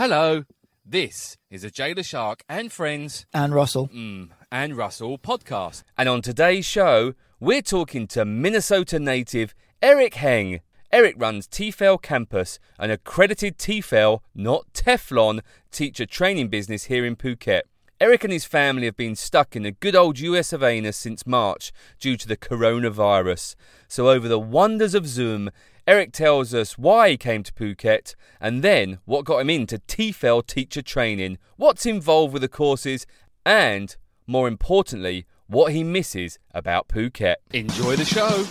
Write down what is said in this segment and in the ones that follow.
Hello, this is a Jayleshark and Friends And Russell. mm, and Russell podcast. And on today's show, we're talking to Minnesota native Eric Haeg. Eric runs TEFL Campus, an accredited TEFL, not Teflon, teacher training business here in Phuket. Eric and his family have been stuck in the good old US of Anus since March due to the coronavirus. So, over the wonders of Zoom, Eric tells us why he came to Phuket and then what got him into TEFL teacher training, what's involved with the courses, and, more importantly, what he misses about Phuket. Enjoy the show.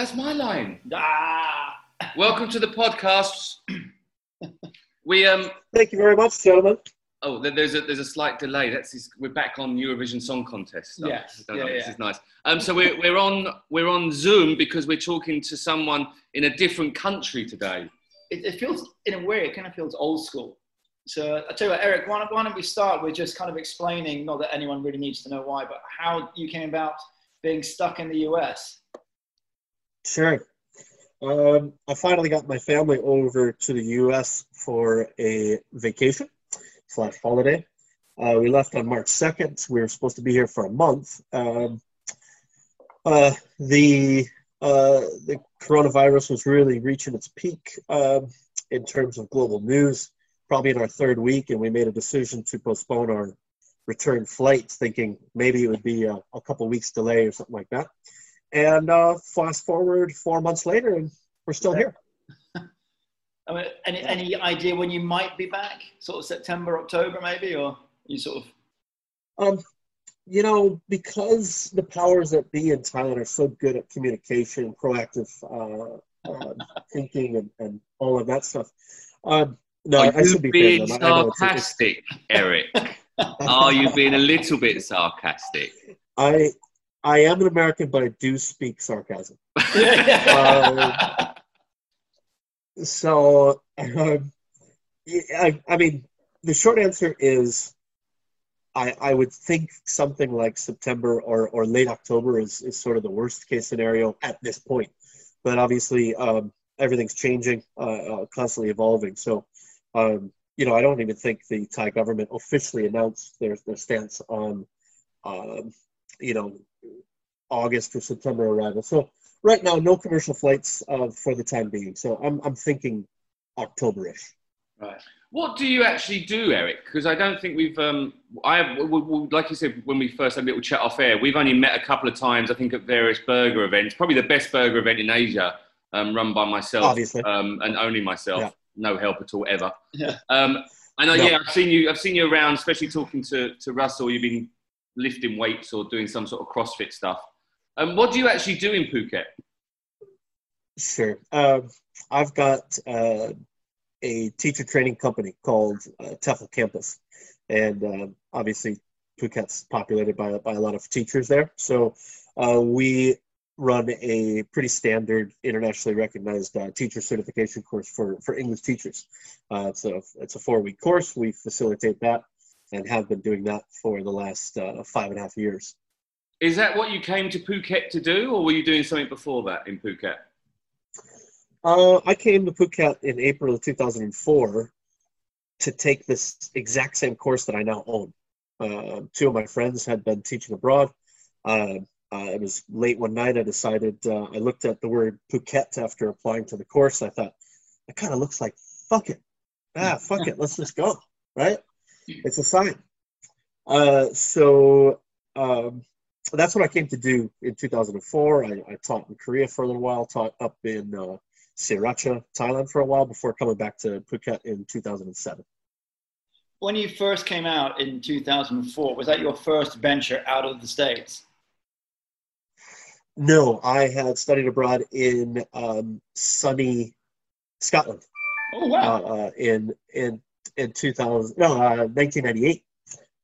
That's my line. Ah, Welcome to the podcast. we um Thank you very much, gentlemen. oh there's a there's a slight delay. That's his, we're back on Eurovision Song Contest. stuff. Yes. Don't Yeah, This is nice. Um so we're we're on we're on Zoom because we're talking to someone in a different country today. it, it feels, in a way, it kind of feels old school. So I tell you what, Eric, why don't, why don't we start with just kind of explaining, not that anyone really needs to know why, but how you came about being stuck in the US. Sure. Um, I finally got my family over to the U.S. for a vacation slash holiday. Uh, we left on March 2nd. We were supposed to be here for a month. Um, uh, the uh, the coronavirus was really reaching its peak um, in terms of global news, probably in our third week, and we made a decision to postpone our return flight, thinking maybe it would be a, a couple weeks delay or something like that. And uh, fast forward four months later, and we're still here. I mean, any, any idea when you might be back? Sort of September, October, maybe, or you sort of. Um, you know, because the powers that be in Thailand are so good at communication, proactive uh, uh, thinking, and, and all of that stuff. Um, no, Are I you should be being fair. to them. I know it's- it's- sarcastic, Eric? Are you being a little bit sarcastic? I I am an American, but I do speak sarcasm. So, um, I, I mean, the short answer is I, I would think something like September or, or late October is, is sort of the worst case scenario at this point. But obviously, um, everything's changing, uh, uh, constantly evolving. So, um, you know, I don't even think the Thai government officially announced their, their stance on, um, you know, August or September arrival. So, right now, no commercial flights uh, for the time being. So, I'm, I'm thinking October-ish. right. What do you actually do, Eric? Because I don't think we've, um, I we, we, like you said when we first had a little chat off air, we've only met a couple of times, I think, at various burger events. Probably the best burger event in Asia, um, run by myself, Obviously. um, and only myself. Yeah. No help at all ever. Yeah. Um, I know. No. Yeah, I've seen you. I've seen you around, especially talking to to Russell. You've been lifting weights or doing some sort of CrossFit stuff. Um, what do you actually do in Phuket? Sure. Um, I've got uh, a teacher training company called uh, TEFL Campus, and um, obviously Phuket's populated by by a lot of teachers there. So uh, we run a pretty standard, internationally recognized uh, teacher certification course for for English teachers. Uh, it's a it's a four week course. We facilitate that and have been doing that for the last uh, five and a half years. Is that what you came to Phuket to do, or were you doing something before that in Phuket? Uh, I came to Phuket in April of 2004 to take this exact same course that I now own. Uh, two of my friends had been teaching abroad. Uh, uh, it was late one night. I decided, uh, I looked at the word Phuket after applying to the course. I thought, it kind of looks like, fuck it. Ah, fuck it. Let's just go. Right? It's a sign. Uh, so um, that's what I came to do in 2004. I, I taught in Korea for a little while, taught up in uh, Sriracha, Thailand for a while before coming back to Phuket in 2007. When you first came out in 2004, was that your first venture out of the States? No, I had studied abroad in um, sunny Scotland Oh, uh, wow. uh, in in in 2000 no uh, 1998,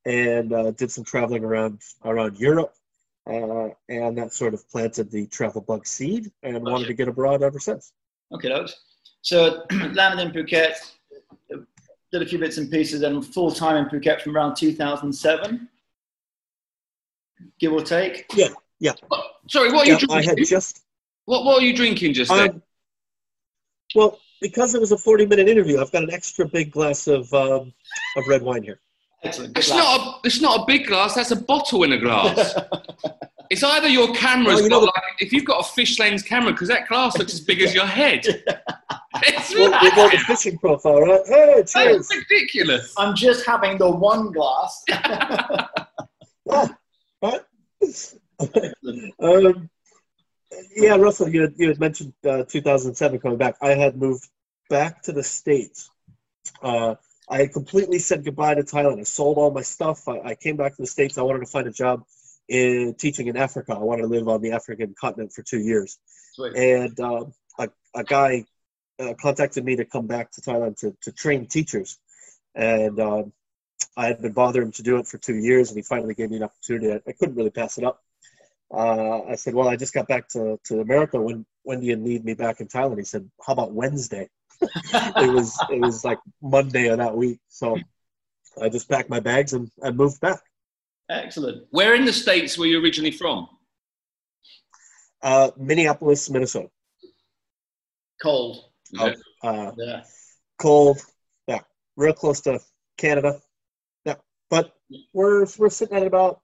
and uh, did some traveling around around Europe. uh, and that sort of planted the travel bug seed, and Gotcha. wanted to get abroad ever since. Okay, those. So landed in Phuket, did a few bits and pieces, and full time in Phuket from around 2007, give or take. Yeah, yeah. Sorry, what are Yeah, you I drinking? had just What, what are you drinking just then? um, well because it was a forty-minute interview. I've got an extra big glass of um, of red wine here. Excellent. It's not a it's not a big glass. That's a bottle in a glass. it's either your camera's Well, you got know the- like if you've got a fish lens camera because that glass looks as big as your head. it's Well, we go with fishing profile, right? Hey, cheers! That's ridiculous. I'm just having the one glass. Right. um, yeah, Russell, you had, you had mentioned uh, 2007 coming back. I had moved back to the States. Uh, I had completely said goodbye to Thailand. I sold all my stuff. I, I came back to the States. I wanted to find a job in teaching in Africa. I wanted to live on the African continent for two years. Sweet. And um, a, a guy uh, contacted me to come back to Thailand to, to train teachers. And um, I had been bothering him to do it for two years, and he finally gave me an opportunity. I, I couldn't really pass it up. Uh, I said, "Well, I just got back to, to America. When when do you need me back in Thailand?" He said, "How about Wednesday?" it was it was like Monday of that week, so I just packed my bags and, I moved back. Excellent. Where in the states were you originally from? Uh, Minneapolis, Minnesota. Cold. It? Uh, Yeah. cold, yeah, real close to Canada. Yeah, but we're we're sitting at about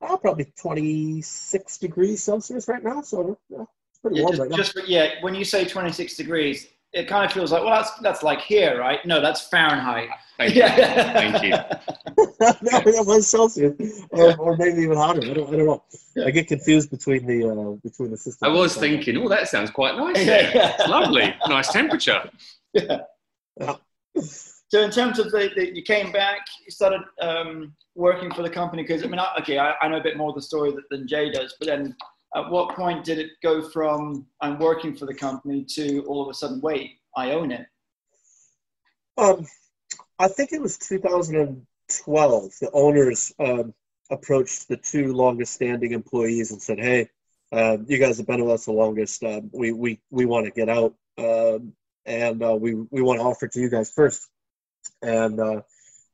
uh, probably 26 degrees Celsius right now, so yeah, it's pretty Yeah, warm just, right now. just for- yeah, when you say 26 degrees, it kind of feels like, well, that's that's like here, right? No, that's Fahrenheit. Thank you. Yeah. Thank you. no, that was Celsius, or, or maybe even hotter. I don't, I don't know. Yeah. I get confused between the uh, between the systems. I was thinking, oh, that sounds quite nice. Yeah, yeah. It's lovely, nice temperature. So in terms of the, the you came back, you started um, working for the company because I mean, I, okay, I, I know a bit more of the story that, than Jay does, but then at what point did it go from I'm working for the company to all of a sudden, wait, I own it? Um, I think it was 2012. The owners um, approached the two longest standing employees and said, "Hey, um, you guys have been with us the longest. Um, we we we want to get out, um, and uh, we we want to offer to you guys first. And uh,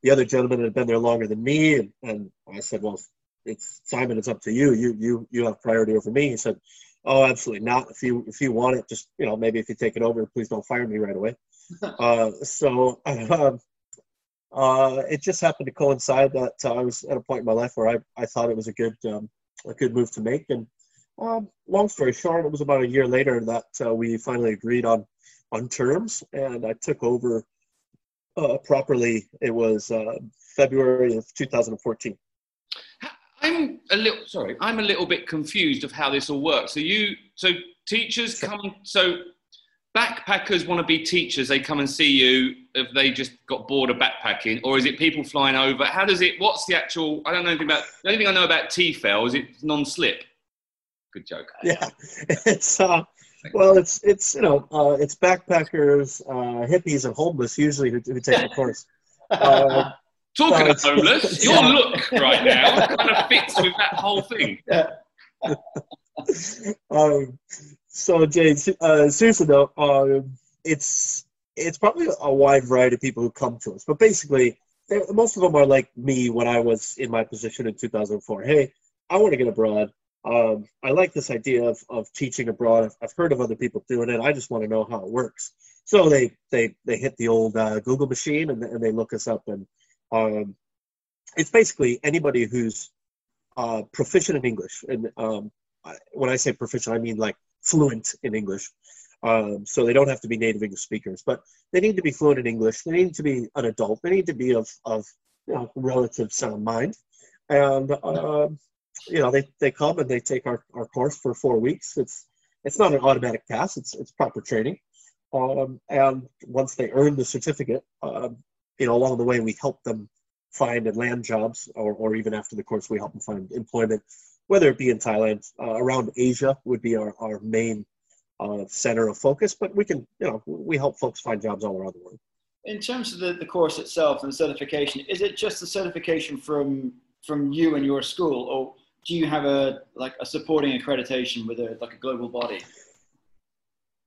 the other gentleman had been there longer than me, and, and I said, "Well, it's Simon. It's up to you. You you you have priority over me." He said, "Oh, absolutely not. If you if you want it, just you know maybe if you take it over, please don't fire me right away." uh, so um, uh, it just happened to coincide that uh, I was at a point in my life where I, I thought it was a good um, a good move to make. And um, long story short, it was about a year later that uh, we finally agreed on on terms, and I took over uh, properly. It was uh, February of 2014. I'm a little sorry. I'm a little bit confused of how this all works. So you, so teachers Sure. come. So backpackers want to be teachers. They come and see you if they just got bored of backpacking, or is it people flying over? How does it? What's the actual? I don't know anything about. The only thing I know about TEFL is it non-slip. Good joke. Yeah, it's uh, well, it's it's you know uh, it's backpackers, uh, hippies, and homeless usually who, who take the course. Uh, Talking of homeless, your yeah. look right now kind of fits with that whole thing. um, so Jay, se- uh, seriously though, um, it's it's probably a wide variety of people who come to us, but basically, most of them are like me when I was in my position in 2004. Hey, I want to get abroad. Um, I like this idea of, of teaching abroad. I've, I've heard of other people doing it. I just want to know how it works. So they they they hit the old uh, Google machine and, and they look us up, and um, it's basically anybody who's uh, proficient in English. And um, I- when I say proficient, I mean like fluent in English. Um, so they don't have to be native English speakers, but they need to be fluent in English. They need to be an adult. They need to be of, of you know, relative sound mind. And, um, you know, they, they come and they take our, our course for four weeks. It's, it's not an automatic pass. It's, it's proper training. Um, and once they earn the certificate, um, you know, along the way, we help them find and land jobs, or, or even after the course, we help them find employment, whether it be in Thailand, uh, around Asia would be our, our main uh, center of focus, but we can, you know, we help folks find jobs all around the world. In terms of the, the course itself and the certification, is it just the certification from from you and your school, or do you have a like a supporting accreditation with a like a global body?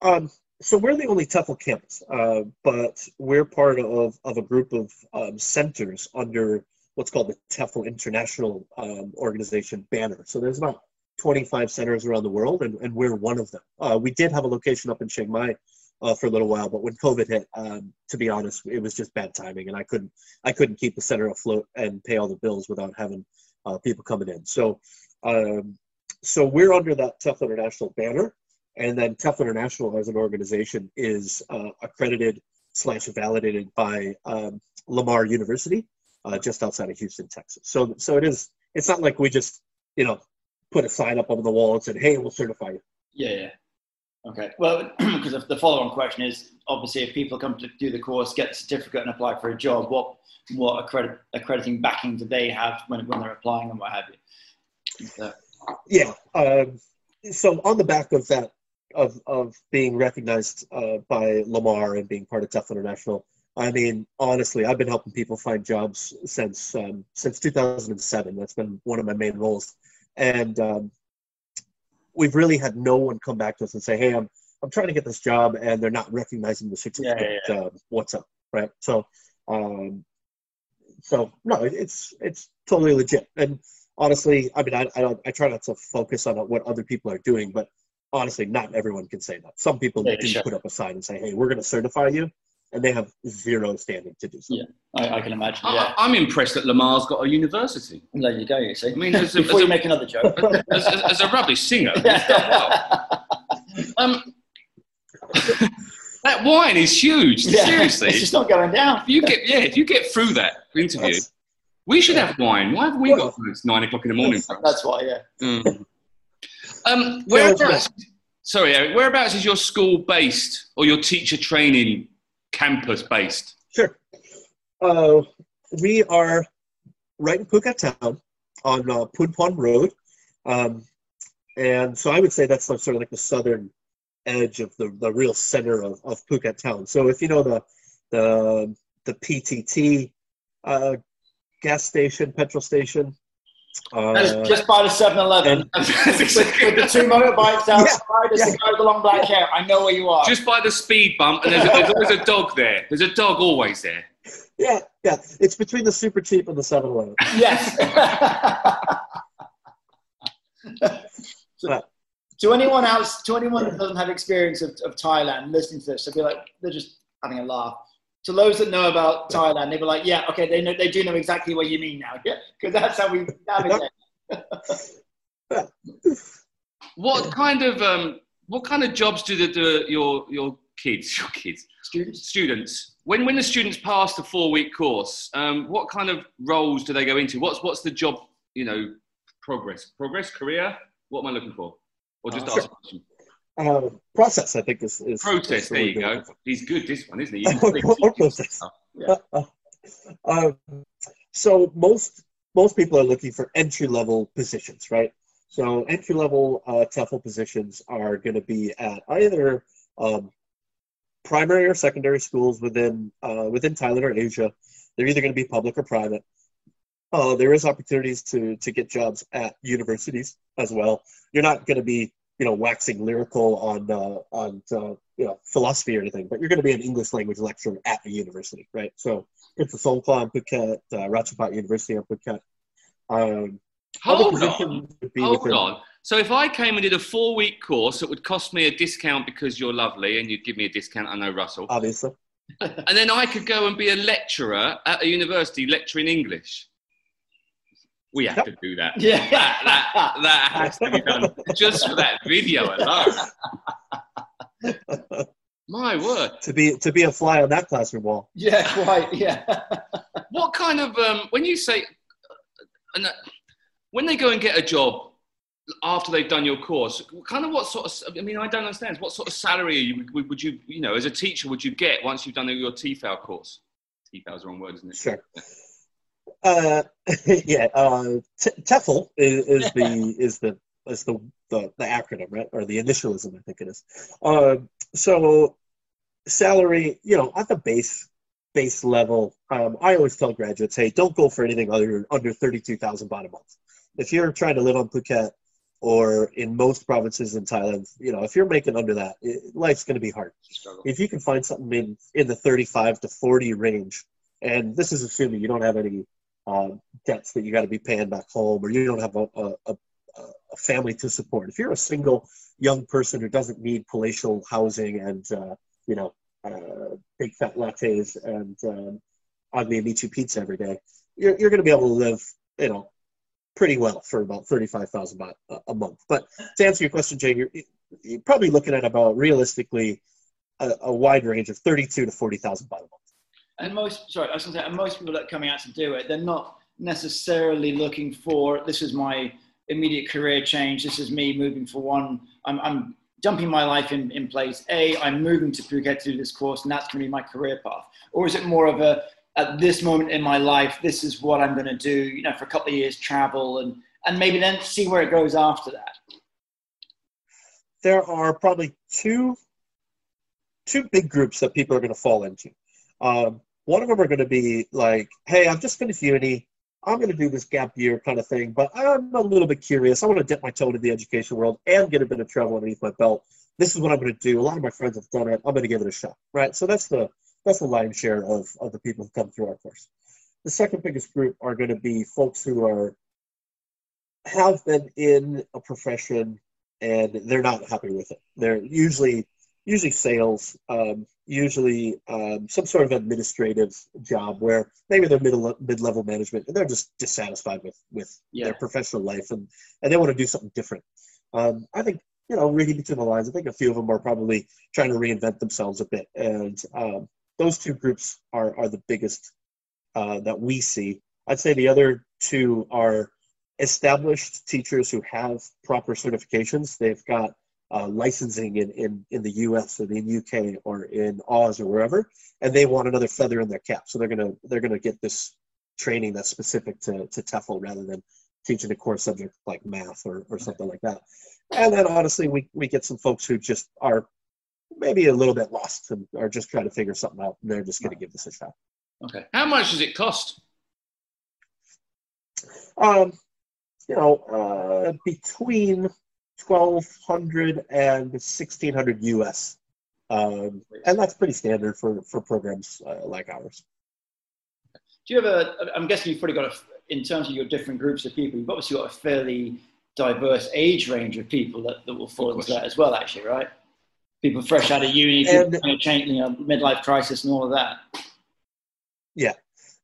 Um, so we're the only TEFL campus, uh, but we're part of, of a group of um, centers under what's called the TEFL International um, Organization banner. So there's about 25 centers around the world, and, and we're one of them. Uh, we did have a location up in Chiang Mai uh, for a little while, but when COVID hit, um, to be honest, it was just bad timing, and I couldn't I couldn't keep the center afloat and pay all the bills without having uh, people coming in. So um, so we're under that TEFL International banner, and then TEFL International as an organization is uh, accredited slash validated by um, Lamar University, uh, just outside of Houston, Texas. So so it is. It's not like we just you know put a sign up on the wall and said, "Hey, we'll certify you." Yeah, yeah. Okay. Well, because the follow-on question is obviously if people come to do the course, get the certificate, and apply for a job, what what accredit, accrediting backing do they have when when they're applying and what have you? So. Yeah. Um, so on the back of that, of of being recognized uh, by Lamar and being part of TEFL International, I mean, honestly, I've been helping people find jobs since um, since 2007. That's been one of my main roles, and um, we've really had no one come back to us and say, "Hey, I'm I'm trying to get this job," and they're not recognizing the certificate. Yeah, yeah, yeah. Uh, what's up, right? So, um, so no, it's it's totally legit. And honestly, I mean, I I, don't, I try not to focus on what other people are doing, but honestly, not everyone can say that. Some people yeah, do sure. put up a sign and say, "Hey, we're going to certify you." And they have zero standing to do so. Yeah, I, I can imagine. Yeah. I, am I'm impressed that Lamar's got a university. There you go. You see. I mean, as a, before as you a, make another joke, as, as, as a rubbish singer, well. um, that wine is huge. Yeah, Seriously, it's just not going down. If you get yeah, if you get through that interview, that's, we should have wine. Why have we well, got it's nine o'clock in the morning? That's, that's why, yeah. Mm. Um, whereabouts? Sorry, Eric. Whereabouts is your school based, or your teacher training campus based? Sure. Uh, we are right in Phuket town on uh, Road, um, and so I would say that's sort of like the southern edge of the, the real center of, of Phuket town. So if you know the the the PTT uh, gas station, petrol station. Uh, just by the 7 Eleven. with, with, the two motorbikes outside, yeah, there's yeah. the guy with the long black hair. I know where you are. Just by the speed bump, and there's, a, there's always a dog there. There's a dog always there. Yeah, yeah. It's between the super cheap and the 7 Eleven. Yes. so, to anyone else, to anyone that doesn't have experience of, of Thailand listening to this, they'll be like, they're just having a laugh to those that know about Thailand, they were like, yeah, okay, they know, they do know exactly what you mean now, yeah, because that's how we navigate. what kind of um, what kind of jobs do the, the your your kids your kids students students when when the students pass the four week course, um, what kind of roles do they go into? What's what's the job you know progress progress career? What am I looking for? Or just uh, ask sure. a question uh, process, I think, is, is process. Is there you go. He's good. This one, isn't he? or process. Yeah. Uh, uh, so most most people are looking for entry level positions, right? So entry level uh, TEFL positions are going to be at either um, primary or secondary schools within uh, within Thailand or Asia. They're either going to be public or private. Uh, there is opportunities to to get jobs at universities as well. You're not going to be you know waxing lyrical on uh, on uh, you know philosophy or anything, but you're going to be an English language lecturer at a university, right? So it's a Songkla on Phuket, uh, Ratchapat University on Phuket. Um, Hold on. Hold within... on. So if I came and did a four-week course, it would cost me a discount because you're lovely, and you'd give me a discount. I know Russell. Obviously. and then I could go and be a lecturer at a university lecturing English. We have to do that. Yeah. That, that, that has to be done just for that video alone. My word. To be to be a fly on that classroom wall. Yeah, quite. Yeah. what kind of um, when you say, uh, when they go and get a job after they've done your course, kind of what sort of? I mean, I don't understand. What sort of salary you, would, would you, you know, as a teacher, would you get once you've done your TEFL course? TEFL is the wrong word, isn't it? Sure. Uh, yeah, uh, T- TEFL is, is the is the is the, the, the acronym, right, or the initialism, I think it is. Uh, so salary, you know, at the base base level, um, I always tell graduates, hey, don't go for anything other under thirty two thousand baht a month. if you're trying to live on Phuket or in most provinces in Thailand, you know, if you're making under that, it, life's going to be hard. If you can find something in, in the 35 to 40 range, and this is assuming you don't have any uh, debts that you got to be paying back home or you don't have a, a, a, family to support. If you're a single young person who doesn't need palatial housing and, uh, you know, uh, big fat lattes and um, ugly Michu pizza every day, you're, you're going to be able to live, you know, pretty well for about 35,000 baht a month. But to answer your question, Jay, you're, you're probably looking at about realistically a, a wide range of 32 to 40,000 baht a month. And most, sorry, I was to say, and most people that are coming out to do it, they're not necessarily looking for this is my immediate career change. This is me moving for one. I'm, I'm dumping my life in, in place. A, I'm moving to Phuket to do this course, and that's going to be my career path. Or is it more of a at this moment in my life, this is what I'm going to do, you know, for a couple of years, travel and, and maybe then see where it goes after that? There are probably two, two big groups that people are going to fall into. Um, one of them are going to be like, hey, I've just finished uni. I'm going to do this gap year kind of thing, but I'm a little bit curious. I want to dip my toe into the education world and get a bit of travel underneath my belt. This is what I'm going to do. A lot of my friends have done it. I'm going to give it a shot, right? So that's the that's the lion's share of, of the people who come through our course. The second biggest group are going to be folks who are have been in a profession and they're not happy with it. They're usually usually sales, um, usually um, some sort of administrative job where maybe they're middle mid level management and they're just dissatisfied with with yeah. their professional life and and they want to do something different. Um, I think you know reading between the lines, I think a few of them are probably trying to reinvent themselves a bit and um, those two groups are, are the biggest uh, that we see. I'd say the other two are established teachers who have proper certifications. They've got uh, licensing in, in, in the US or in UK or in Oz or wherever, and they want another feather in their cap. So they're gonna they're gonna get this training that's specific to, to TEFL rather than teaching a core subject like math or, or something like that. And then honestly, we, we get some folks who just are maybe a little bit lost and are just trying to figure something out. And they're just going to give this a shot. Okay. How much does it cost? Um, you know, uh, between 1200 and 1600 US. Um, and that's pretty standard for, for programs uh, like ours. Do you have a, I'm guessing you've probably got a, in terms of your different groups of people, you've obviously got a fairly diverse age range of people that, that will fall into that as well, actually, right? people fresh out of uni, and, people, you know, change, you know, midlife crisis and all of that. Yeah.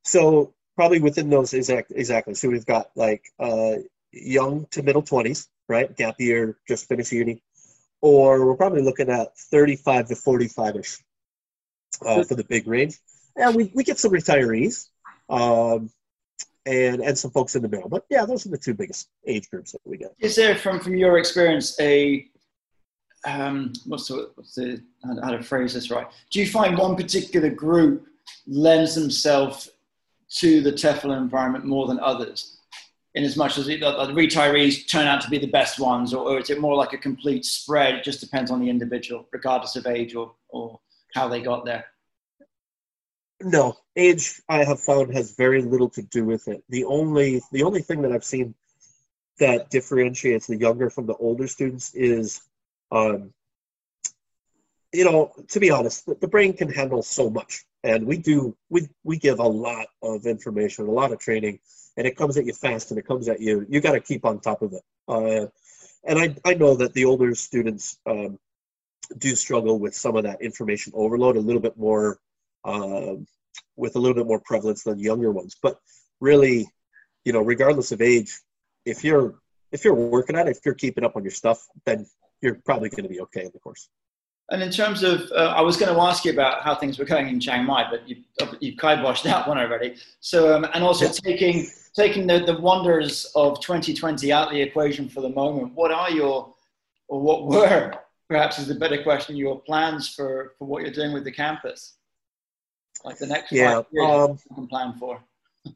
So probably within those exact exactly. So we've got like uh, young to middle twenties, right? Gap year, just finished uni, or we're probably looking at thirty-five to forty-five ish uh, for the big range. And we, we get some retirees, um, and and some folks in the middle. But yeah, those are the two biggest age groups that we get. Is there, from from your experience, a um, what's the, what's the how to phrase this right? Do you find one particular group lends themselves to the Teflon environment more than others? In as much as the, retirees turn out to be the best ones, or, or is it more like a complete spread? It just depends on the individual, regardless of age or, or how they got there. No, age I have found has very little to do with it. The only the only thing that I've seen that differentiates the younger from the older students is um, you know, to be honest, the, the brain can handle so much, and we do we we give a lot of information, a lot of training, and it comes at you fast, and it comes at you. You got to keep on top of it. Uh, and I I know that the older students um, do struggle with some of that information overload a little bit more, um, with a little bit more prevalence than younger ones. But really, you know, regardless of age, if you're if you're working at it, if you're keeping up on your stuff, then you're probably going to be okay in the course. And in terms of, uh, I was going to ask you about how things were going in Chiang Mai, but you you kiboshed that one already. So, um, and also yeah. taking taking the, the wonders of 2020 out of the equation for the moment. What are your, or what were, perhaps is a better question, your plans for for what you're doing with the campus, like the next yeah, five years um, you can plan for.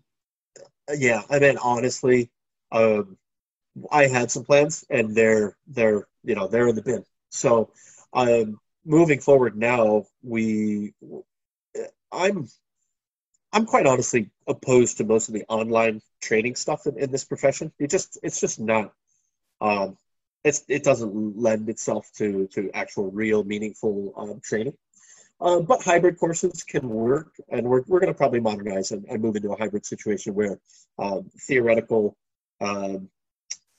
Yeah, I mean honestly, um, I had some plans, and they're they're you know they're in the bin. So um, moving forward now, we I'm I'm quite honestly opposed to most of the online training stuff in, in this profession. It just it's just not um, it's it doesn't lend itself to to actual real meaningful um, training. Uh, but hybrid courses can work, and we're, we're going to probably modernize and, and, move into a hybrid situation where um, theoretical um,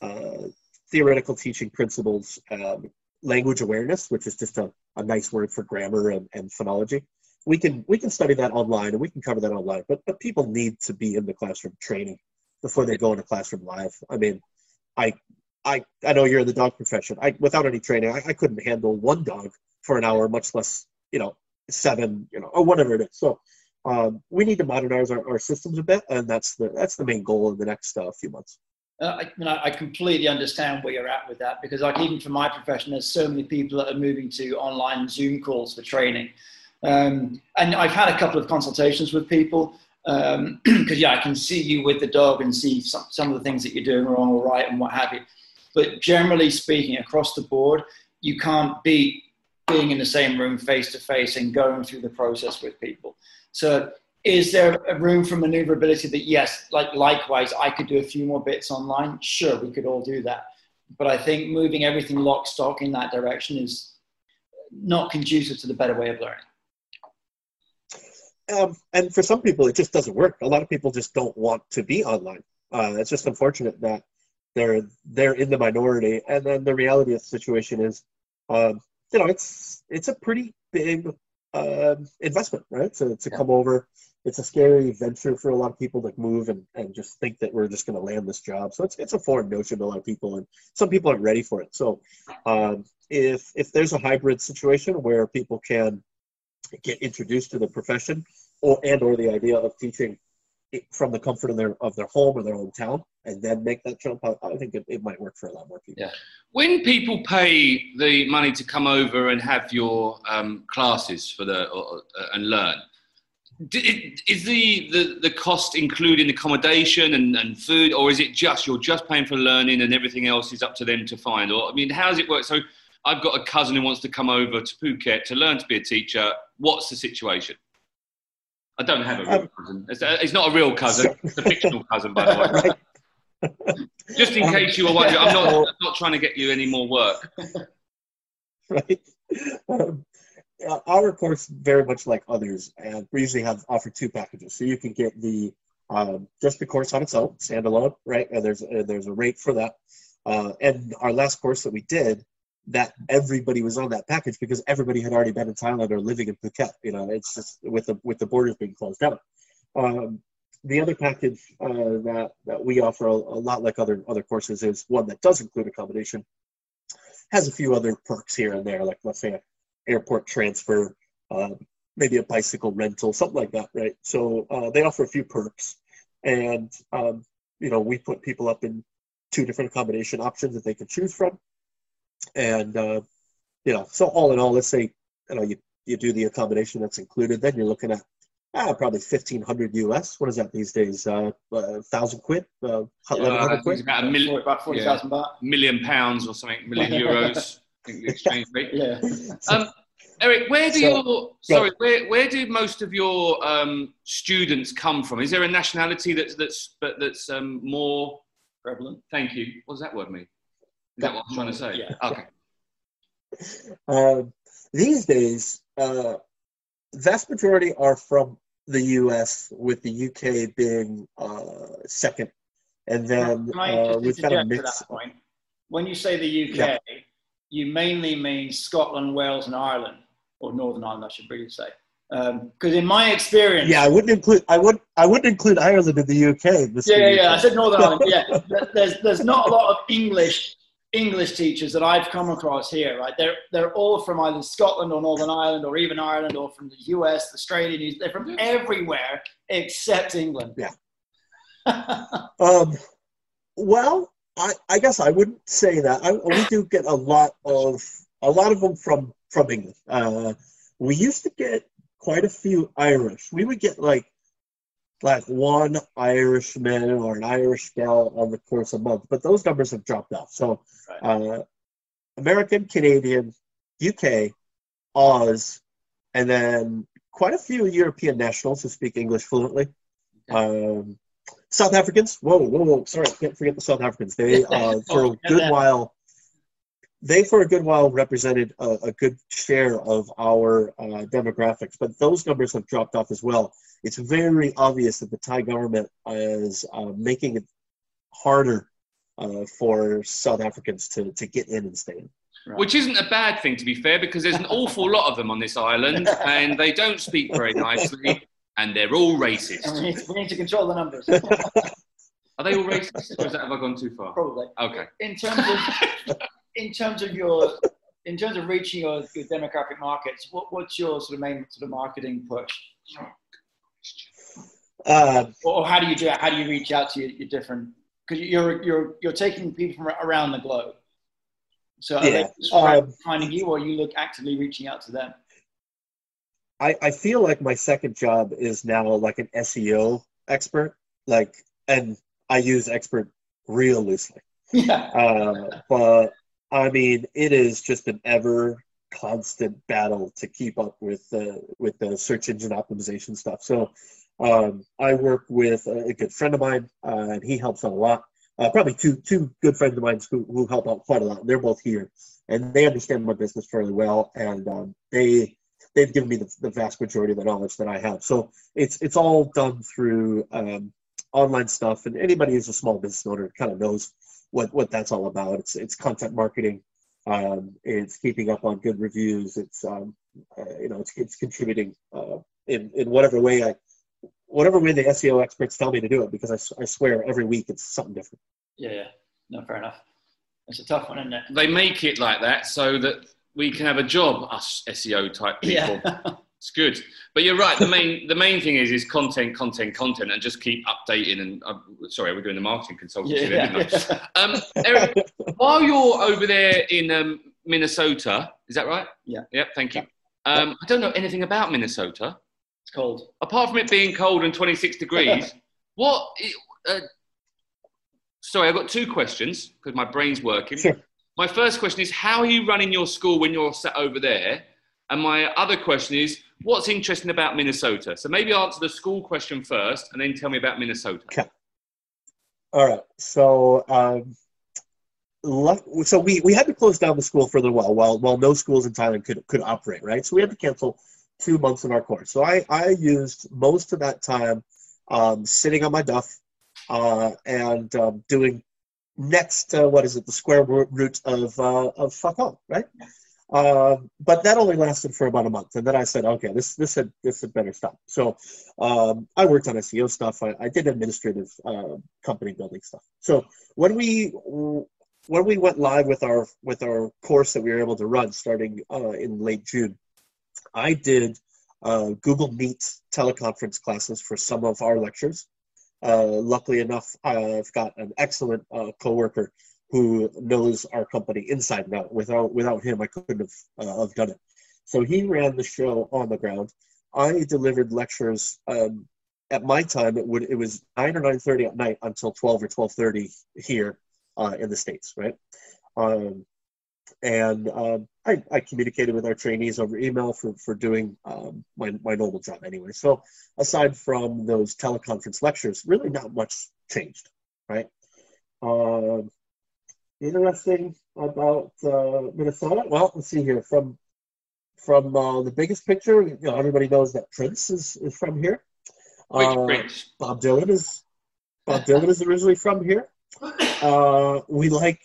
uh, theoretical teaching principles, um, language awareness, which is just a, a nice word for grammar and, and phonology, we can we can study that online and we can cover that online. But but people need to be in the classroom training before they go into classroom live. I mean, I I I know you're in the dog profession. I without any training, I, I couldn't handle one dog for an hour, much less you know seven, you know, or whatever it is. So um, we need to modernize our, our systems a bit, and that's the that's the main goal in the next uh, few months. Uh, I, I completely understand where you're at with that because, like, even for my profession, there's so many people that are moving to online Zoom calls for training. Um, and I've had a couple of consultations with people because, um, yeah, I can see you with the dog and see some, some of the things that you're doing wrong or right and what have you. But generally speaking, across the board, you can't beat being in the same room face to face and going through the process with people. So, is there a room for maneuverability that, yes, like likewise, I could do a few more bits online? Sure, we could all do that. But I think moving everything lock stock in that direction is not conducive to the better way of learning. Um, and for some people, it just doesn't work. A lot of people just don't want to be online. Uh, it's just unfortunate that they're they're in the minority. And then the reality of the situation is, um, you know, it's it's a pretty big uh, investment, right? So to yeah. come over, it's a scary venture for a lot of people to move and, and just think that we're just going to land this job. So it's it's a foreign notion to a lot of people, and some people aren't ready for it. So um, if if there's a hybrid situation where people can get introduced to the profession or and or the idea of teaching from the comfort of their of their home or their own town and then make that jump I, I think it, it might work for a lot more people yeah when people pay the money to come over and have your um, classes for the uh, and learn is the, the, the cost including accommodation and, and food or is it just you're just paying for learning and everything else is up to them to find or i mean how does it work so i've got a cousin who wants to come over to phuket to learn to be a teacher what's the situation I don't have a real um, cousin. It's, uh, it's, not a real cousin. It's a fictional cousin, by the way. Just in case you were wondering, I'm not, I'm not trying to get you any more work. Right. Um, our course, very much like others, and we usually have offer two packages. So you can get the um, just the course on its own, standalone, right? And there's uh, there's a rate for that. Uh, and our last course that we did that everybody was on that package because everybody had already been in Thailand or living in Phuket. You know, it's just with the with the borders being closed down. Um, the other package uh, that that we offer a, a, lot like other other courses is one that does include accommodation, has a few other perks here and there, like let's say airport transfer, uh, maybe a bicycle rental, something like that, right? So uh, they offer a few perks, and um, you know we put people up in two different accommodation options that they can choose from and uh, you know, so all in all, let's say you know you you do the accommodation that's included, then you're looking at ah, probably fifteen hundred US. What is that these days? Uh, uh thousand quid, uh, eleven hundred quid. About a million, about forty thousand yeah, baht, million pounds or something, million euros. I think the exchange rate. yeah. Um, Eric, where do so, your sorry, where where do most of your um, students come from? Is there a nationality that's that's but that's um, more prevalent? Thank you. What does that word mean? Is that what I'm trying to say? Yeah. Okay. Um, these days, uh, vast majority are from the U.S., with the UK being uh, second, and then uh, we've got a mix. When you say the UK, yeah. You mainly mean Scotland, Wales, and Ireland, or Northern Ireland, I should really say. Because um, in my experience, yeah, I wouldn't include I would I wouldn't include Ireland in the UK. Yeah, yeah, yeah, I said Northern Ireland. Yeah, there's there's not a lot of English English teachers that I've come across here, right? They're they're all from either Scotland or Northern Ireland or even Ireland or from the US, Australia, they're from everywhere except England. Yeah. um, well, I, I guess I wouldn't say that. I, we do get a lot of a lot of them from from England. Uh, we used to get quite a few Irish. We would get like like one Irishman or an Irish gal on the course a month, but those numbers have dropped off. So, uh, American, Canadian, UK, Oz, and then quite a few European nationals who speak English fluently. Um, South Africans. Whoa, whoa, whoa! Sorry, can't forget the South Africans. They uh, for a good while. They for a good while represented a, a good share of our uh, demographics, but those numbers have dropped off as well. It's very obvious that the Thai government is uh, making it harder uh, for South Africans to, to get in and stay in. Right. Which isn't a bad thing, to be fair, because there's an awful lot of them on this island, and they don't speak very nicely, and they're all racist. We need, we need to control the numbers. Are they all racist, or is that have I gone too far? Probably. Okay. In terms of in terms of your in terms of reaching your, your demographic markets, what, what's your sort of main sort of marketing push? Uh, or how do you do it? How do you reach out to your, your different? Because you're you're you're taking people from around the globe. So are Yeah, they um, finding you, or you look actively reaching out to them? I, I feel like my second job is now like an SEO expert, like, and I use expert real loosely. Yeah. Uh, but I mean, it is just an ever constant battle to keep up with the with the search engine optimization stuff. So um, I work with a, a good friend of mine, uh, and he helps out a lot. Uh, probably two two good friends of mine who, who help out quite a lot. They're both here, and they understand my business fairly well, and um, they they've given me the, the vast majority of the knowledge that I have. So it's it's all done through um, online stuff, and anybody who's a small business owner kind of knows what what that's all about. It's it's content marketing. Um, it's keeping up on good reviews. It's um, uh, you know it's it's contributing uh, in in whatever way I whatever way the SEO experts tell me to do it because I swear every week it's something different. Yeah, yeah. No, fair enough. It's a tough one, isn't it? They make it like that so that we can have a job, us SEO type people. Yeah. It's good, but you're right. The main the main thing is is content, content, content, and just keep updating. And uh, sorry, we're doing the marketing consultancy, yeah, there, yeah. Um, Eric, while you're over there in um, Minnesota, is that right? Yeah. Yep. Thank you. Um, I don't know anything about Minnesota It's cold. apart from it being cold and 26 degrees. what? Uh, sorry, I've got two questions because my brain's working. Sure. My first question is how are you running your school when you're sat over there? And my other question is what's interesting about Minnesota? So maybe answer the school question first and then tell me about Minnesota. Okay. All right. So, um, so we, we had to close down the school for a little while, while while no schools in Thailand could could operate, right? So we had to cancel two months of our course. So I I used most of that time um, sitting on my duff uh, and um, doing next uh, what is it the square root of uh, of fuck all, right? Um, but that only lasted for about a month, and then I said, okay, this this had this had better stop. So um, I worked on SEO stuff. I, I did administrative uh, company building stuff. So when we when we went live with our with our course that we were able to run starting uh, in late June, I did uh, Google Meet teleconference classes for some of our lectures. Uh, luckily enough, I've got an excellent uh, coworker who knows our company inside and out. Without without him, I couldn't have uh, have done it. So he ran the show on the ground. I delivered lectures. Um, at my time, it would it was nine or nine thirty at night until twelve or twelve thirty here uh, in the states, right? Um, and um, I, I communicated with our trainees over email for for doing um, my my normal job anyway. So aside from those teleconference lectures, really not much changed, right? Um, interesting about uh, Minnesota. Well, let's see here from from uh, the biggest picture. You know, everybody knows that Prince is, is from here. Which Uh, bridge? Bob Dylan is Bob Dylan is originally from here. Uh, we like.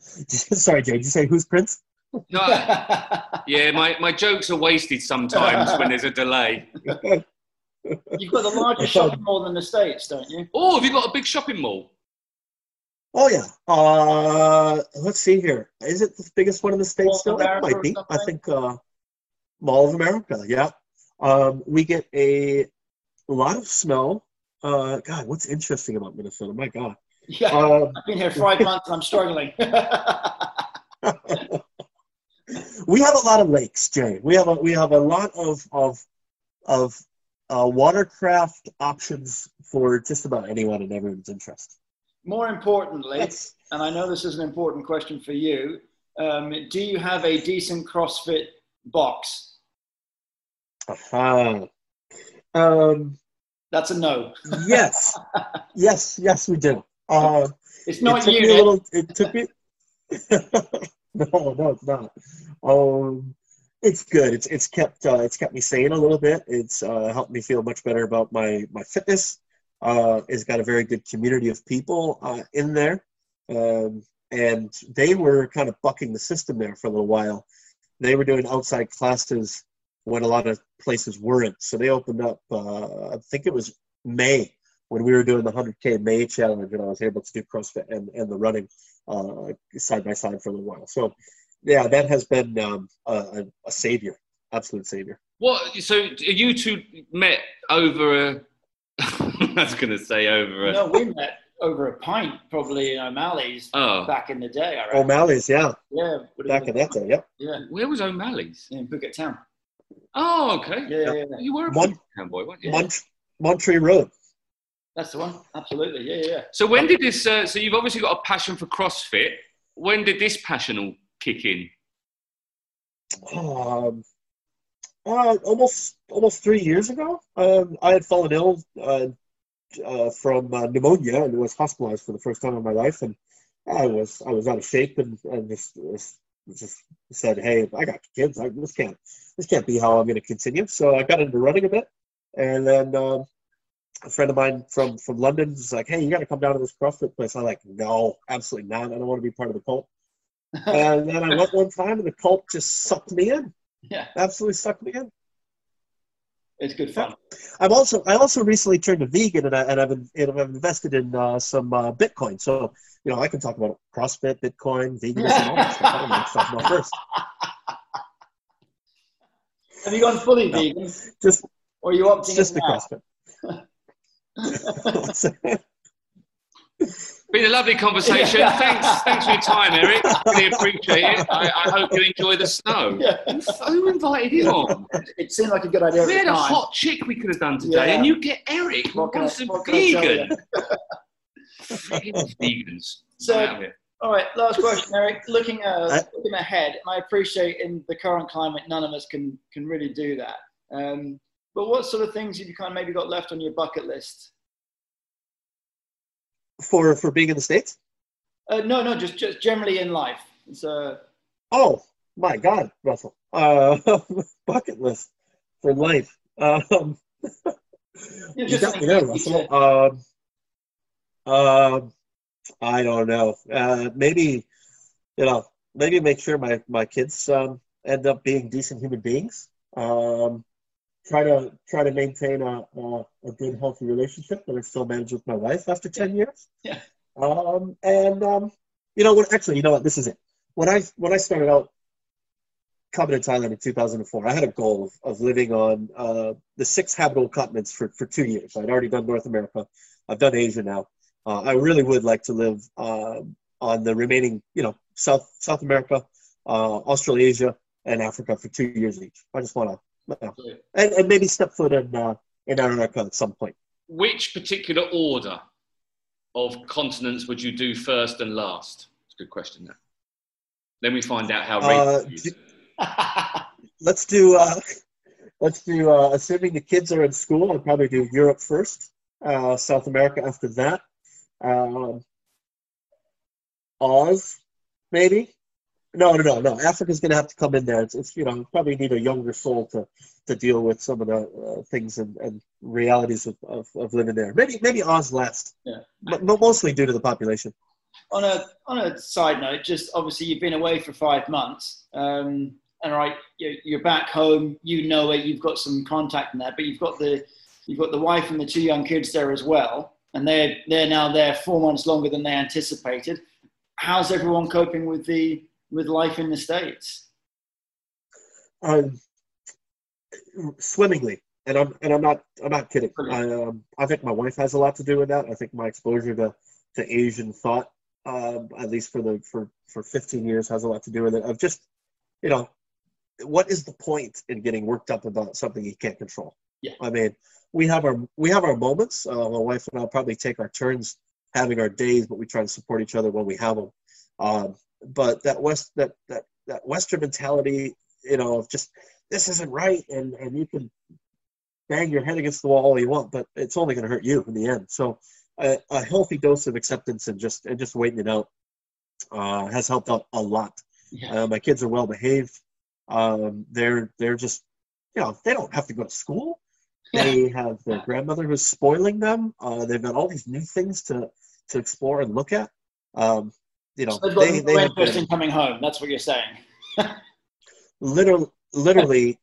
Sorry, Jay. Did you say who's Prince? No, yeah, my, my jokes are wasted sometimes when there's a delay. You've got the largest shopping mall in the States, don't you? Oh, have you got a big shopping mall? Oh yeah. Uh, let's see here. Is it the biggest one in the states of still? It might be. I think uh, Mall of America. Yeah. Um, we get a lot of snow. Uh, God, what's interesting about Minnesota? My God. Yeah. Um, I've been here five months and I'm struggling. we have a lot of lakes, Jay. We have a we have a lot of of of uh, watercraft options for just about anyone and everyone's interest. More importantly, and I know this is an important question for you, um, do you have a decent CrossFit box? Uh-huh. Um, That's a no. yes, yes, yes, we do. Uh, It's not it you. me a Nick. little. It took me. no, no, it's not. Um, it's good. It's it's kept uh, it's kept me sane a little bit. It's uh, helped me feel much better about my my fitness. Uh, it's got a very good community of people uh, in there, um, and they were kind of bucking the system there for a little while. They were doing outside classes when a lot of places weren't. So they opened up. Uh, I think it was May when we were doing the 100k May challenge, and I was able to do CrossFit and, and the running uh, side by side for a little while. So, yeah, that has been um, a, a savior, absolute savior. What? So you two met over a? I was going to say over a. No, we met over a pint probably in O'Malley's Oh, back in the day. I reckon. O'Malley's, yeah, yeah, back in that day, yep. Yeah, where was O'Malley's? in Phuket Town. Oh, okay. Yeah, yeah, yeah. You were a Mon- town boy, weren't you? Mont- Montri Road. That's the one. Absolutely. Yeah, yeah. So when did this? Uh, so you've obviously got a passion for CrossFit. When did this passion all kick in? Um, uh, almost almost three years ago, um, I had fallen ill uh, uh, from uh, pneumonia and was hospitalized for the first time in my life, and I was I was out of shape and, and just, just just said, hey, I got kids, I, this can't this can't be how I'm going to continue. So I got into running a bit, and then um, a friend of mine from from London was like, hey, you got to come down to this CrossFit place. I'm like, no, absolutely not. I don't want to be part of the cult. and then I went one time, and the cult just sucked me in Yeah, absolutely sucked me in. it's good fun. I'm also I also recently turned a vegan and, I, and I've, and I've invested in uh, some uh, Bitcoin. So you know I can talk about CrossFit, Bitcoin, veganism, all that stuff. I don't know stuff about first. Have you gone fully No. vegan, Just or are you opting just the now? CrossFit. Been a lovely conversation. Yeah. Thanks, thanks for your time, Eric. Really appreciate it. I, I hope you enjoy the snow. Yeah. Who invited him on? It seemed like a good idea. We had a time. hot chick we could have done today, Yeah. and you get Eric, who What can I- a what can I tell vegan. Freaking vegans. So- Get out of here. All right, last question, Eric. Looking, uh, looking ahead, and I appreciate in the current climate, none of us can can really do that. Um, but what sort of things have you kind of maybe got left on your bucket list? for for being in the states. Uh, no, no, just just generally in life. It's uh, Oh my God, Russell! Uh, bucket list for life. Um, you you got me there, Russell. Um, um, I don't know. Uh, maybe, you know, maybe make sure my my kids um, end up being decent human beings. Um, try to try to maintain a, a, a good, healthy relationship that I still manage with my wife after ten years. Yeah. Um, and um, you know what? Actually, you know what? This is it. When I when I started out coming to Thailand in 2004, I had a goal of, of living on uh, the six habitable continents for, for two years. I'd already done North America. I've done Asia now. Uh, I really would like to live um on the remaining, you know, South South America, uh, Australasia, and Africa for two years each. I just want to, know, and, and maybe step foot in uh, in Antarctica at some point. Which particular order of continents would you do first and last? It's a good question. That. Then we find out how Uh. Let's do. Uh, let's do. Uh, assuming the kids are in school, I'd probably do Europe first, uh, South America after that, um, Oz, maybe. No, no, no, no. Africa's going to have to come in there. It's, it's you know probably need a younger soul to to deal with some of the uh, things and, and realities of, of, of living there. Maybe maybe Oz last, Yeah. but, but mostly due to the population. on a on a side note, just obviously you've been away for five months, um, and right, you're, you're back home. You know it. You've got some contact in there, but you've got the you've got the wife and the two young kids there as well, and they're they're now there four months longer than they anticipated. How's everyone coping with the with life in the states? um, swimmingly, and I'm and I'm not I'm not kidding. I, um, I think my wife has a lot to do with that. I think my exposure to, to Asian thought, um, at least for the for for 15 years, has a lot to do with it. Of just, you know, what is the point in getting worked up about something you can't control? Yeah. I mean, we have our we have our moments. Uh, my wife and I'll probably take our turns having our days, but we try to support each other when we have them. Um, but that west that that that Western mentality, you know, of just this isn't right, and and you can bang your head against the wall all you want, but it's only going to hurt you in the end. So a, a, healthy dose of acceptance and just and just waiting it out uh, has helped out a lot. Yeah. Uh, my kids are well behaved. Um, they're they're just you know they don't have to go to school. They have their grandmother who's spoiling them. Uh, they've got all these new things to to explore and look at. Um, you know, so they, they have been, coming home. That's what you're saying. literally, literally,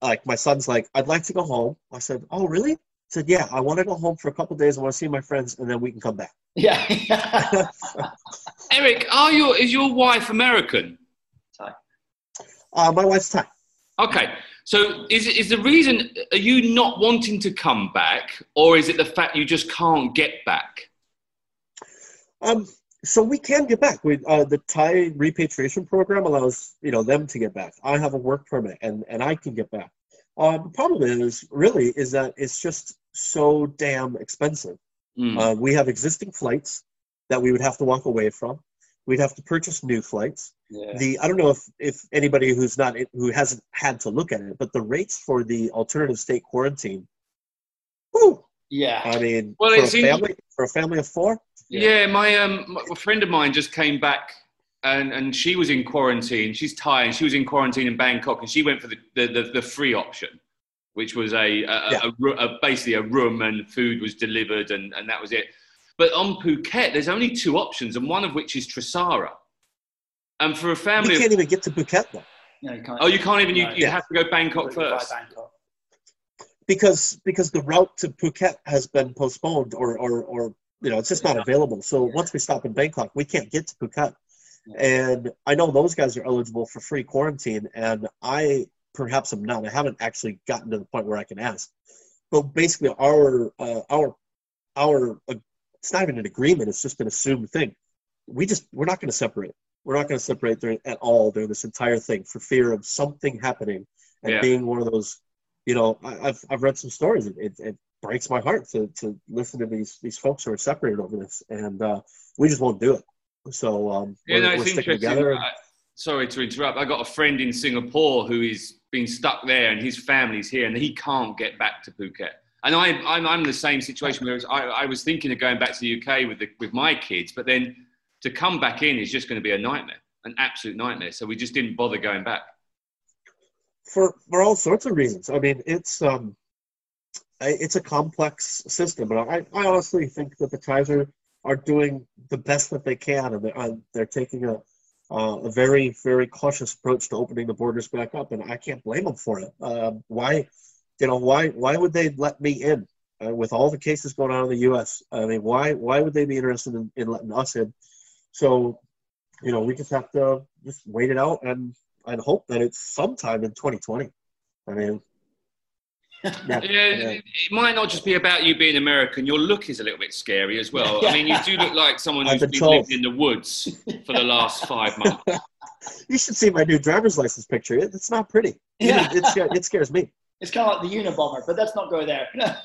like my son's like, I'd like to go home. I said, Oh, really? I said, Yeah, I want to go home for a couple days. I want to see my friends, and then we can come back. Yeah. Eric, are your is your wife American? Thai. Uh, my wife's Thai. Okay. So is is the reason are you not wanting to come back, or is it the fact you just can't get back? Um, so we can get back. We, uh, the Thai repatriation program allows you know them to get back. I have a work permit and and I can get back. Uh, the problem is really is that it's just so damn expensive. Mm. Uh, we have existing flights that we would have to walk away from. We'd have to purchase new flights. Yeah. The I don't know if if anybody who's not who hasn't had to look at it, but the rates for the alternative state quarantine. Whew, yeah. I mean, well, for, a family, for a family of four, yeah, yeah my um, a friend of mine just came back and, and she was in quarantine. She's Thai and she was in quarantine in Bangkok and she went for the, the, the, the free option, which was a, a, yeah. a, a, basically a room and food was delivered and, and that was it. But on Phuket, there's only two options and one of which is Trisara. And for a family, you can't of, even get to Phuket though. No, you can't. Oh, you can't even. You, no, you yeah. have to go Bangkok first. Bangkok. Because because the route to Phuket has been postponed or or, or you know, it's just not available. So once we stop in Bangkok, we can't get to Phuket. And I know those guys are eligible for free quarantine, and I perhaps am not. I haven't actually gotten to the point where I can ask. But basically, our uh, our our uh, it's not even an agreement. It's just an assumed thing. We just we're not going to separate. We're not going to separate during, at all during this entire thing for fear of something happening and yeah. being one of those. You know, I, have I've read some stories. It, it, it breaks my heart to, to listen to these these folks who are separated over this, and uh, we just won't do it. So um, yeah, we're, no, we're sticking together. I, sorry to interrupt. I got a friend in Singapore who is been stuck there, and his family's here, and he can't get back to Phuket. And I, I'm I'm in the same situation. Where I, I was thinking of going back to the UK with the, with my kids, but then to come back in is just going to be a nightmare, an absolute nightmare. So we just didn't bother going back. For for all sorts of reasons. I mean, it's um, it's a complex system, but I, I honestly think that the Kaiser are doing the best that they can, and they're, uh, they're taking a, uh, a very, very cautious approach to opening the borders back up, and I can't blame them for it. Uh, why, you know, why, why would they let me in uh, with all the cases going on in the U.S.? I mean, why, why would they be interested in, in letting us in? So, you know, we just have to just wait it out and and hope that it's sometime in 2020. I mean, yeah, yeah, it might not just be about you being American. Your look is a little bit scary as well. I mean, you do look like someone who's been, been living in the woods for the last five months. you should see my new driver's license picture. It's not pretty. Yeah. It, it, it scares me. It's kind of like the Unabomber, but let's not go there.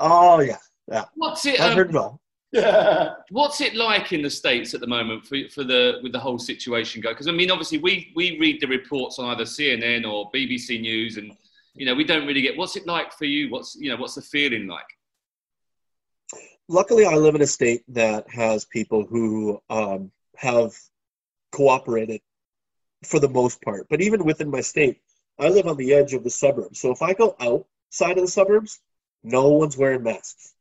oh yeah, yeah. What's it? I've um, heard well. Yeah. What's it like in the states at the moment for, for the with the whole situation go? Because I mean, obviously, we we read the reports on either CNN or BBC News, and you know, we don't really get. What's it like for you? What's you know, what's the feeling like? Luckily, I live in a state that has people who um, have cooperated for the most part. But even within my state, I live on the edge of the suburbs. So if I go outside of the suburbs, no one's wearing masks.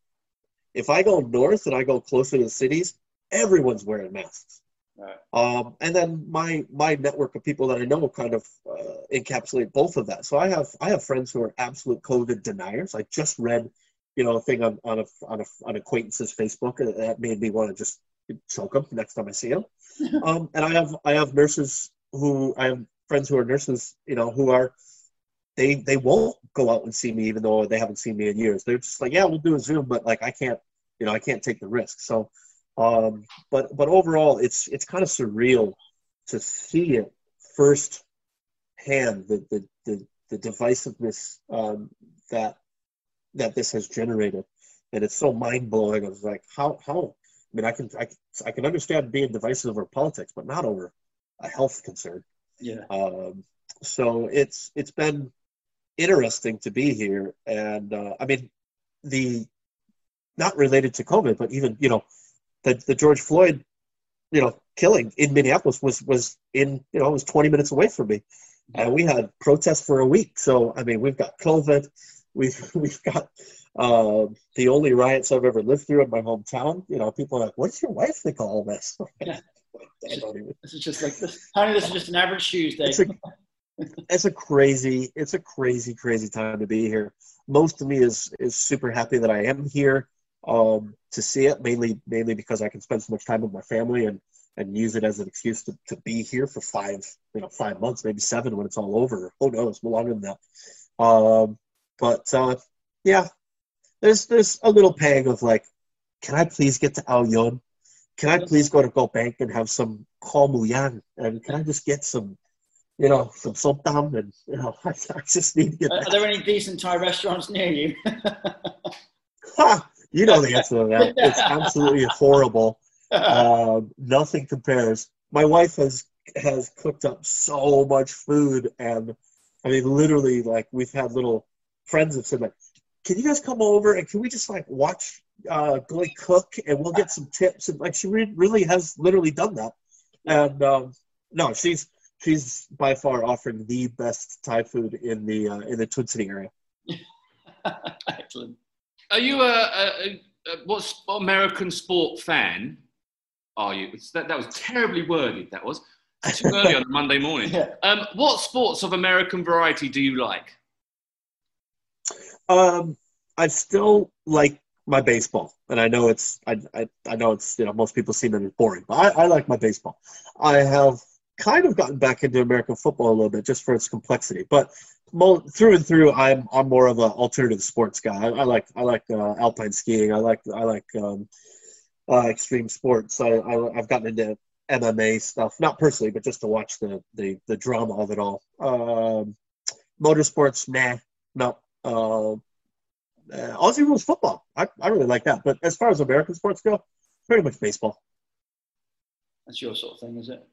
If I go north and I go closer to the cities, everyone's wearing masks. Right. Um, and then my my network of people that I know kind of uh, encapsulate both of that. So I have I have friends who are absolute COVID deniers. I just read, you know, a thing on on a on a on acquaintance's Facebook that made me want to just choke them next time I see them. um, and I have I have nurses who I have friends who are nurses, you know, who are they they won't go out and see me even though they haven't seen me in years. They're just like, yeah, we'll do a Zoom, but like I can't, you know, I can't take the risk. So um, but but overall, it's it's kind of surreal to see it first hand the the the, the divisiveness um, that that this has generated, and it's so mind blowing. I was like, how how? I mean, I can I, I can understand being divisive over politics, but not over a health concern. Yeah. Um, so it's it's been interesting to be here. And uh, I mean, the not related to COVID, but even you know, the the George Floyd, you know, killing in Minneapolis was was in you know was 20 minutes away from me, and we had protests for a week. So I mean, we've got COVID, we've we've got uh, the only riots I've ever lived through in my hometown. You know, people are like, "What's your wife think of all this?" Yeah. I don't even. This is just like this. Honey, this is just an average Tuesday. It's a, it's a crazy, it's a crazy, crazy time to be here. Most of me is is super happy that I am here um, to see it, mainly mainly because I can spend so much time with my family and and use it as an excuse to, to be here for five, you know, five months, maybe seven when it's all over. Who knows? Longer than that. Um, but uh, yeah, there's there's a little pang of like, can I please get to Ao Yon? Can I please go to Go Bank and have some Kho Mu Yang? And can I just get some, you know, some somtam? And you know, I, I just need to get Are that. there any decent Thai restaurants near you? Ha! you know the answer to that. It's absolutely horrible. Um, nothing compares. My wife has has cooked up so much food, and I mean, literally, like we've had little friends have said, like, "Can you guys come over and can we just like watch uh, Gully cook and we'll get some tips?" And like, she re- really has literally done that. And um, no, she's she's by far offering the best Thai food in the uh, in the Twin City area. Excellent. Are you a, a, a, what American sport fan? Are you? That, that was terribly worded. That was too early on a Monday morning. Yeah. Um, what sports of American variety do you like? Um, I still like my baseball, and I know it's I, I, I know it's you know most people see it as boring, but I, I like my baseball. I have kind of gotten back into American football a little bit just for its complexity, but through and through, I'm I'm more of an alternative sports guy. I, I like I like uh, alpine skiing. I like I like um, uh, extreme sports. I, I I've gotten into MMA stuff, not personally, but just to watch the the, the drama of it all. Um, motorsports, nah, no. Uh, uh, Aussie rules football. I, I really like that. But as far as American sports go, pretty much baseball. That's your sort of thing, is it?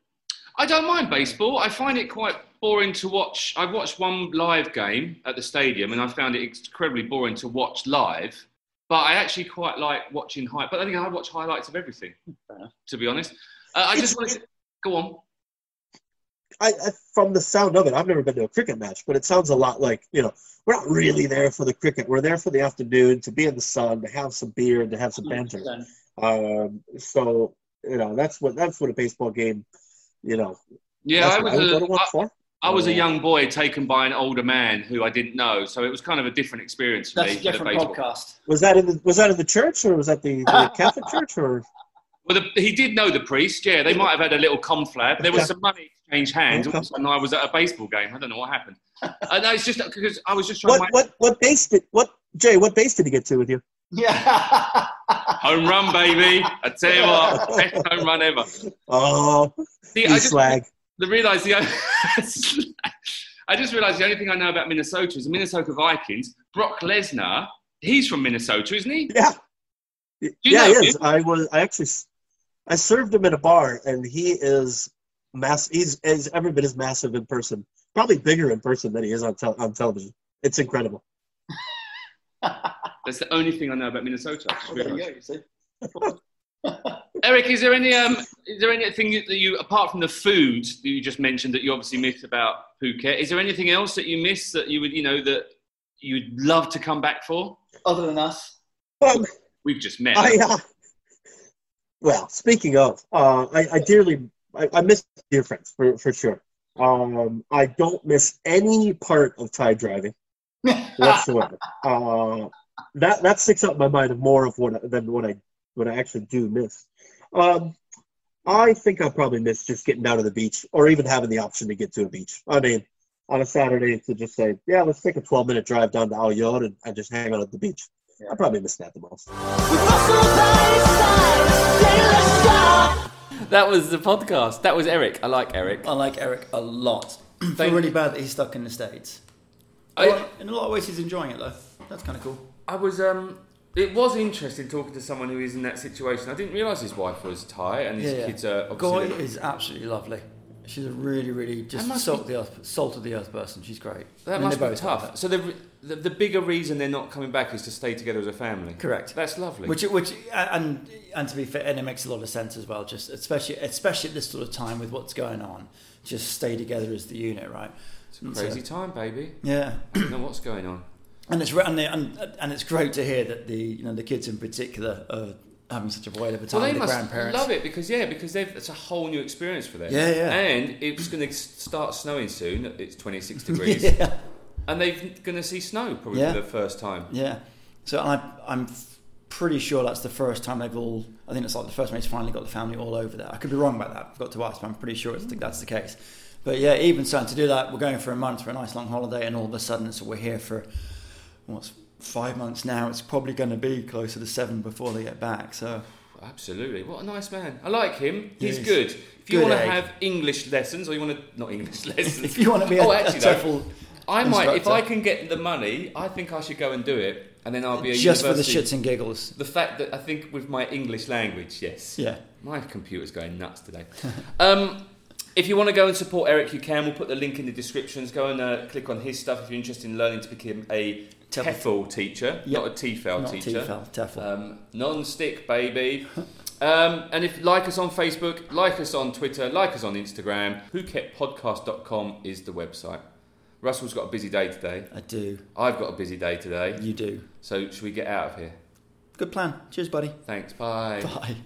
I don't mind baseball. I find it quite boring to watch. I've watched one live game at the stadium, and I found it incredibly boring to watch live. But I actually quite like watching high. But I think I watch highlights of everything. To be honest, uh, I It's- just wanted to go on. I, I from the sound of it, I've never been to a cricket match, but it sounds a lot like you know we're not really there for the cricket. We're there for the afternoon to be in the sun, to have some beer, and to have some banter. Um, so you know that's what that's what a baseball game. You know, Yeah, I was I would go to a, one I, for. I was a young boy taken by an older man who I didn't know, so it was kind of a different experience for That's me. a different podcast. Was that in the was that in the church or was that the, the Catholic church or? Well, the, he did know the priest. Yeah, they might have had a little conflab. There was some money exchanged hands, Okay. all of a sudden I was at a baseball game. I don't know what happened. uh, no, it's just because I was just trying What to what what base did what Jay? What base did he get to with you? Yeah. home run, baby. I tell you what, best home run ever. Oh, See, you I just slag. the realised the I just realised the only thing I know about Minnesota is the Minnesota Vikings. Brock Lesnar, he's from Minnesota, isn't he? Yeah. you yeah, he is. I was. I actually. I served him in a bar, and he is mass. He's is every bit as massive in person. Probably bigger in person than he is on tel- on television. It's incredible. That's the only thing I know about Minnesota. Well, there you go, you see. Eric, is there any um, is there anything that you, apart from the food that you just mentioned, that you obviously miss about Phuket? Is there anything else that you miss that you would, you know, that you'd love to come back for? Other than us. Um, We've just met. I. Uh, well, speaking of, uh, I, I dearly, I, I miss dear friends for for sure. Um, I don't miss any part of Thai driving whatsoever. uh, that that sticks out in my mind more of what than what I what I actually do miss. Um, I think I'll probably miss just getting down to the beach, or even having the option to get to a beach. I mean, on a Saturday to just say, yeah, let's take a 12 minute drive down to Ao Yon and, and just hang out at the beach. I probably miss that the most. That was the podcast. That was Eric. I like Eric. I like Eric a lot. I feel Thank- really bad that he's stuck in the States. I- Well, in a lot of ways, he's enjoying it though. That's kind of cool. I was um it was interesting talking to someone who is in that situation. I didn't realise his wife was Thai and his Yeah, yeah. kids are obviously is absolutely lovely. She's a really, really That just must salt of the earth, salt of the earth person. She's great. That mean, must they're be both like tough. So the, the the bigger reason they're not coming back is to stay together as a family. Correct. That's lovely. Which, which, and and to be fair, and it makes a lot of sense as well. Just especially, especially at this sort of time with what's going on, just stay together as the unit, right? it's a crazy time, baby. Yeah, I don't know what's going on. And it's and, and and it's great to hear that the you know the kids in particular are having such a whale of a time Well, they with the must grandparents. love it because yeah, because they've, it's a whole new experience for them. Yeah, yeah. And it's going to start snowing soon. It's 26 degrees, yeah, and they're going to see snow probably Yeah. for the first time. yeah. So I, I'm pretty sure that's the first time they've all. I think it's like the first time he's finally got the family all over there. I could be wrong about that. I've got to ask, but I'm pretty sure it's the, mm. that's the case. But yeah, even so, to do that, we're going for a month for a nice long holiday, and all of a sudden, so we're here for what's five months now. It's probably going to be closer to seven before they get back. So Absolutely. What a nice man. I like him. He's Yes. good. If you Good want to have English lessons, or you want to not English lessons, if you want to be a, Oh, actually, though, I might. If. I can get the money, I think I should go and do it, and then I'll be a just for the shits and giggles. The fact that I think with my English language, yes. Yeah. My computer's going nuts today. um, if you want to go and support Eric, you can. We'll put the link in the descriptions. Go and uh, click on his stuff if you're interested in learning to become a TEFL. TEFL teacher, Yep. not a TEFL Not teacher. TEFL, TEFL. Um, non-stick, baby. um, and if like us on Facebook, like us on Twitter, like us on Instagram. PhuketPodcast.com is the website. Russell's got a busy day today. I do. I've got a busy day today. You do. So should we get out of here? Good plan. Cheers, buddy. Thanks. Bye. Bye.